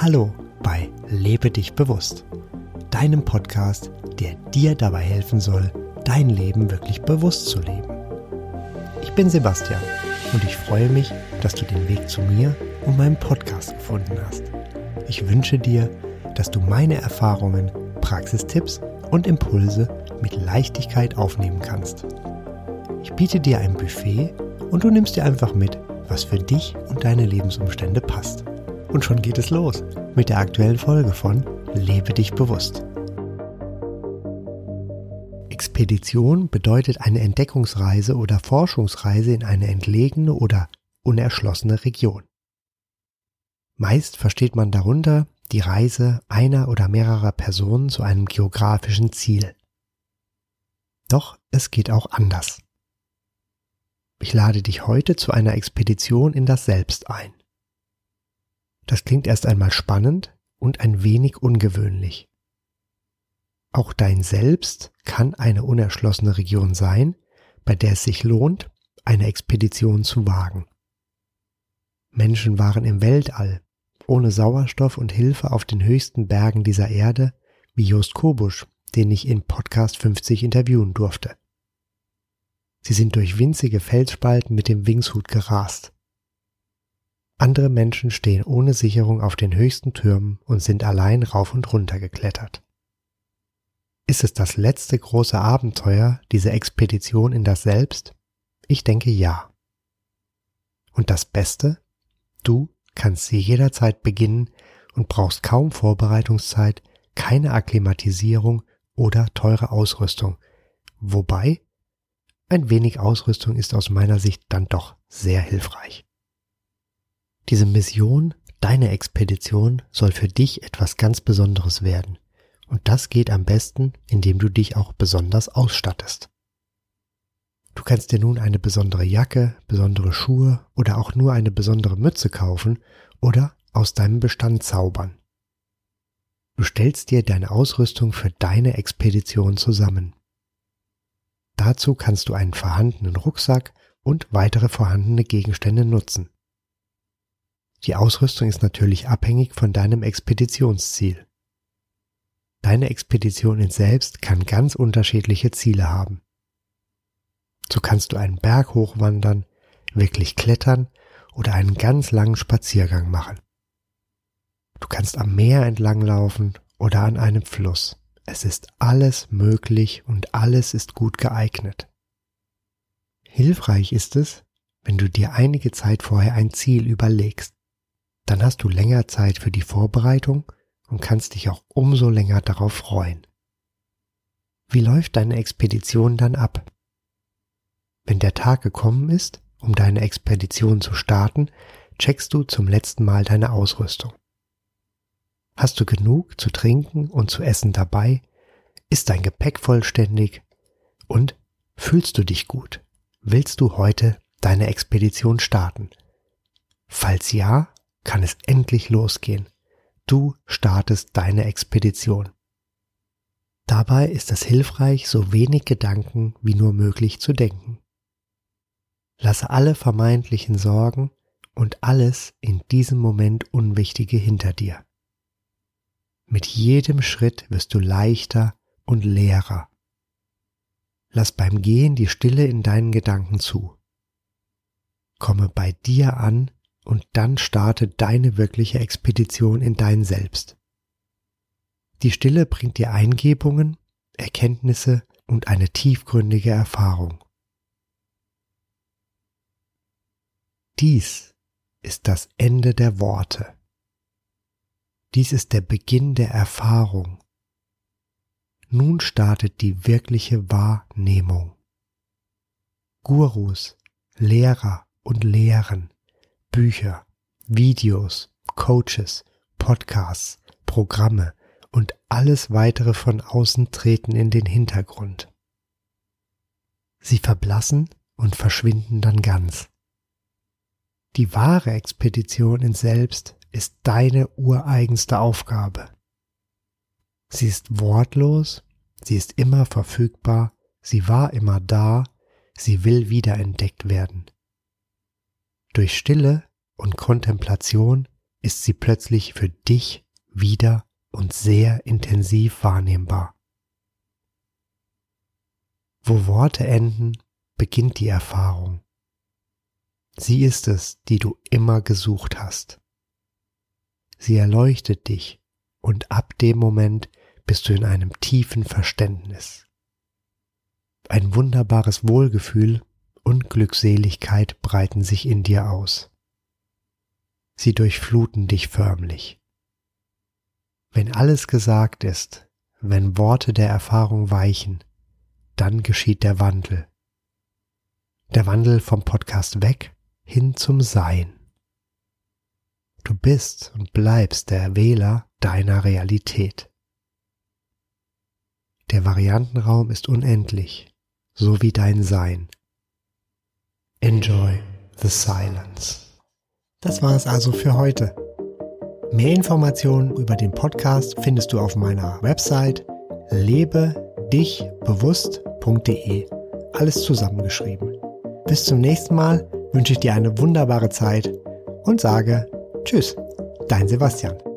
Hallo bei Lebe dich bewusst, deinem Podcast, der dir dabei helfen soll, dein Leben wirklich bewusst zu leben. Ich bin Sebastian und ich freue mich, dass du den Weg zu mir und meinem Podcast gefunden hast. Ich wünsche dir, dass du meine Erfahrungen, Praxistipps und Impulse mit Leichtigkeit aufnehmen kannst. Ich biete dir ein Buffet und du nimmst dir einfach mit, was für dich und deine Lebensumstände passt. Und schon geht es los mit der aktuellen Folge von Lebe dich bewusst. Expedition bedeutet eine Entdeckungsreise oder Forschungsreise in eine entlegene oder unerschlossene Region. Meist versteht man darunter die Reise einer oder mehrerer Personen zu einem geografischen Ziel. Doch es geht auch anders. Ich lade dich heute zu einer Expedition in das Selbst ein. Das klingt erst einmal spannend und ein wenig ungewöhnlich. Auch dein Selbst kann eine unerschlossene Region sein, bei der es sich lohnt, eine Expedition zu wagen. Menschen waren im Weltall, ohne Sauerstoff und Hilfe auf den höchsten Bergen dieser Erde, wie Jost Kobusch, den ich in Podcast 50 interviewen durfte. Sie sind durch winzige Felsspalten mit dem Wingshut gerast. Andere Menschen stehen ohne Sicherung auf den höchsten Türmen und sind allein rauf und runter geklettert. Ist es das letzte große Abenteuer, diese Expedition in das Selbst? Ich denke ja. Und das Beste? Du kannst sie jederzeit beginnen und brauchst kaum Vorbereitungszeit, keine Akklimatisierung oder teure Ausrüstung. Wobei, ein wenig Ausrüstung ist aus meiner Sicht dann doch sehr hilfreich. Diese Mission, deine Expedition, soll für dich etwas ganz Besonderes werden. Und das geht am besten, indem du dich auch besonders ausstattest. Du kannst dir nun eine besondere Jacke, besondere Schuhe oder auch nur eine besondere Mütze kaufen oder aus deinem Bestand zaubern. Du stellst dir deine Ausrüstung für deine Expedition zusammen. Dazu kannst du einen vorhandenen Rucksack und weitere vorhandene Gegenstände nutzen. Die Ausrüstung ist natürlich abhängig von deinem Expeditionsziel. Deine Expedition ins Selbst kann ganz unterschiedliche Ziele haben. So kannst du einen Berg hochwandern, wirklich klettern oder einen ganz langen Spaziergang machen. Du kannst am Meer entlanglaufen oder an einem Fluss. Es ist alles möglich und alles ist gut geeignet. Hilfreich ist es, wenn du dir einige Zeit vorher ein Ziel überlegst. Dann hast du länger Zeit für die Vorbereitung und kannst dich auch umso länger darauf freuen. Wie läuft deine Expedition dann ab? Wenn der Tag gekommen ist, um deine Expedition zu starten, checkst du zum letzten Mal deine Ausrüstung. Hast du genug zu trinken und zu essen dabei? Ist dein Gepäck vollständig? Und fühlst du dich gut? Willst du heute deine Expedition starten? Falls ja, kann es endlich losgehen. Du startest deine Expedition. Dabei ist es hilfreich, so wenig Gedanken wie nur möglich zu denken. Lasse alle vermeintlichen Sorgen und alles in diesem Moment Unwichtige hinter dir. Mit jedem Schritt wirst du leichter und leerer. Lass beim Gehen die Stille in deinen Gedanken zu. Komme bei dir an und dann starte deine wirkliche Expedition in dein Selbst. Die Stille bringt dir Eingebungen, Erkenntnisse und eine tiefgründige Erfahrung. Dies ist das Ende der Worte. Dies ist der Beginn der Erfahrung. Nun startet die wirkliche Wahrnehmung. Gurus, Lehrer und Lehren Bücher, Videos, Coaches, Podcasts, Programme und alles weitere von außen treten in den Hintergrund. Sie verblassen und verschwinden dann ganz. Die wahre Expedition ins Selbst ist deine ureigenste Aufgabe. Sie ist wortlos, sie ist immer verfügbar, sie war immer da, sie will wiederentdeckt werden. Durch Stille und Kontemplation ist sie plötzlich für dich wieder und sehr intensiv wahrnehmbar. Wo Worte enden, beginnt die Erfahrung. Sie ist es, die du immer gesucht hast. Sie erleuchtet dich und ab dem Moment bist du in einem tiefen Verständnis. Ein wunderbares Wohlgefühl und Glückseligkeit breiten sich in dir aus. Sie durchfluten dich förmlich. Wenn alles gesagt ist, wenn Worte der Erfahrung weichen, dann geschieht der Wandel. Der Wandel vom Podcast weg hin zum Sein. Du bist und bleibst der Wähler deiner Realität. Der Variantenraum ist unendlich, so wie dein Sein. Enjoy the silence. Das war es also für heute. Mehr Informationen über den Podcast findest du auf meiner Website lebedichbewusst.de. Alles zusammengeschrieben. Bis zum nächsten Mal wünsche ich dir eine wunderbare Zeit und sage Tschüss, dein Sebastian.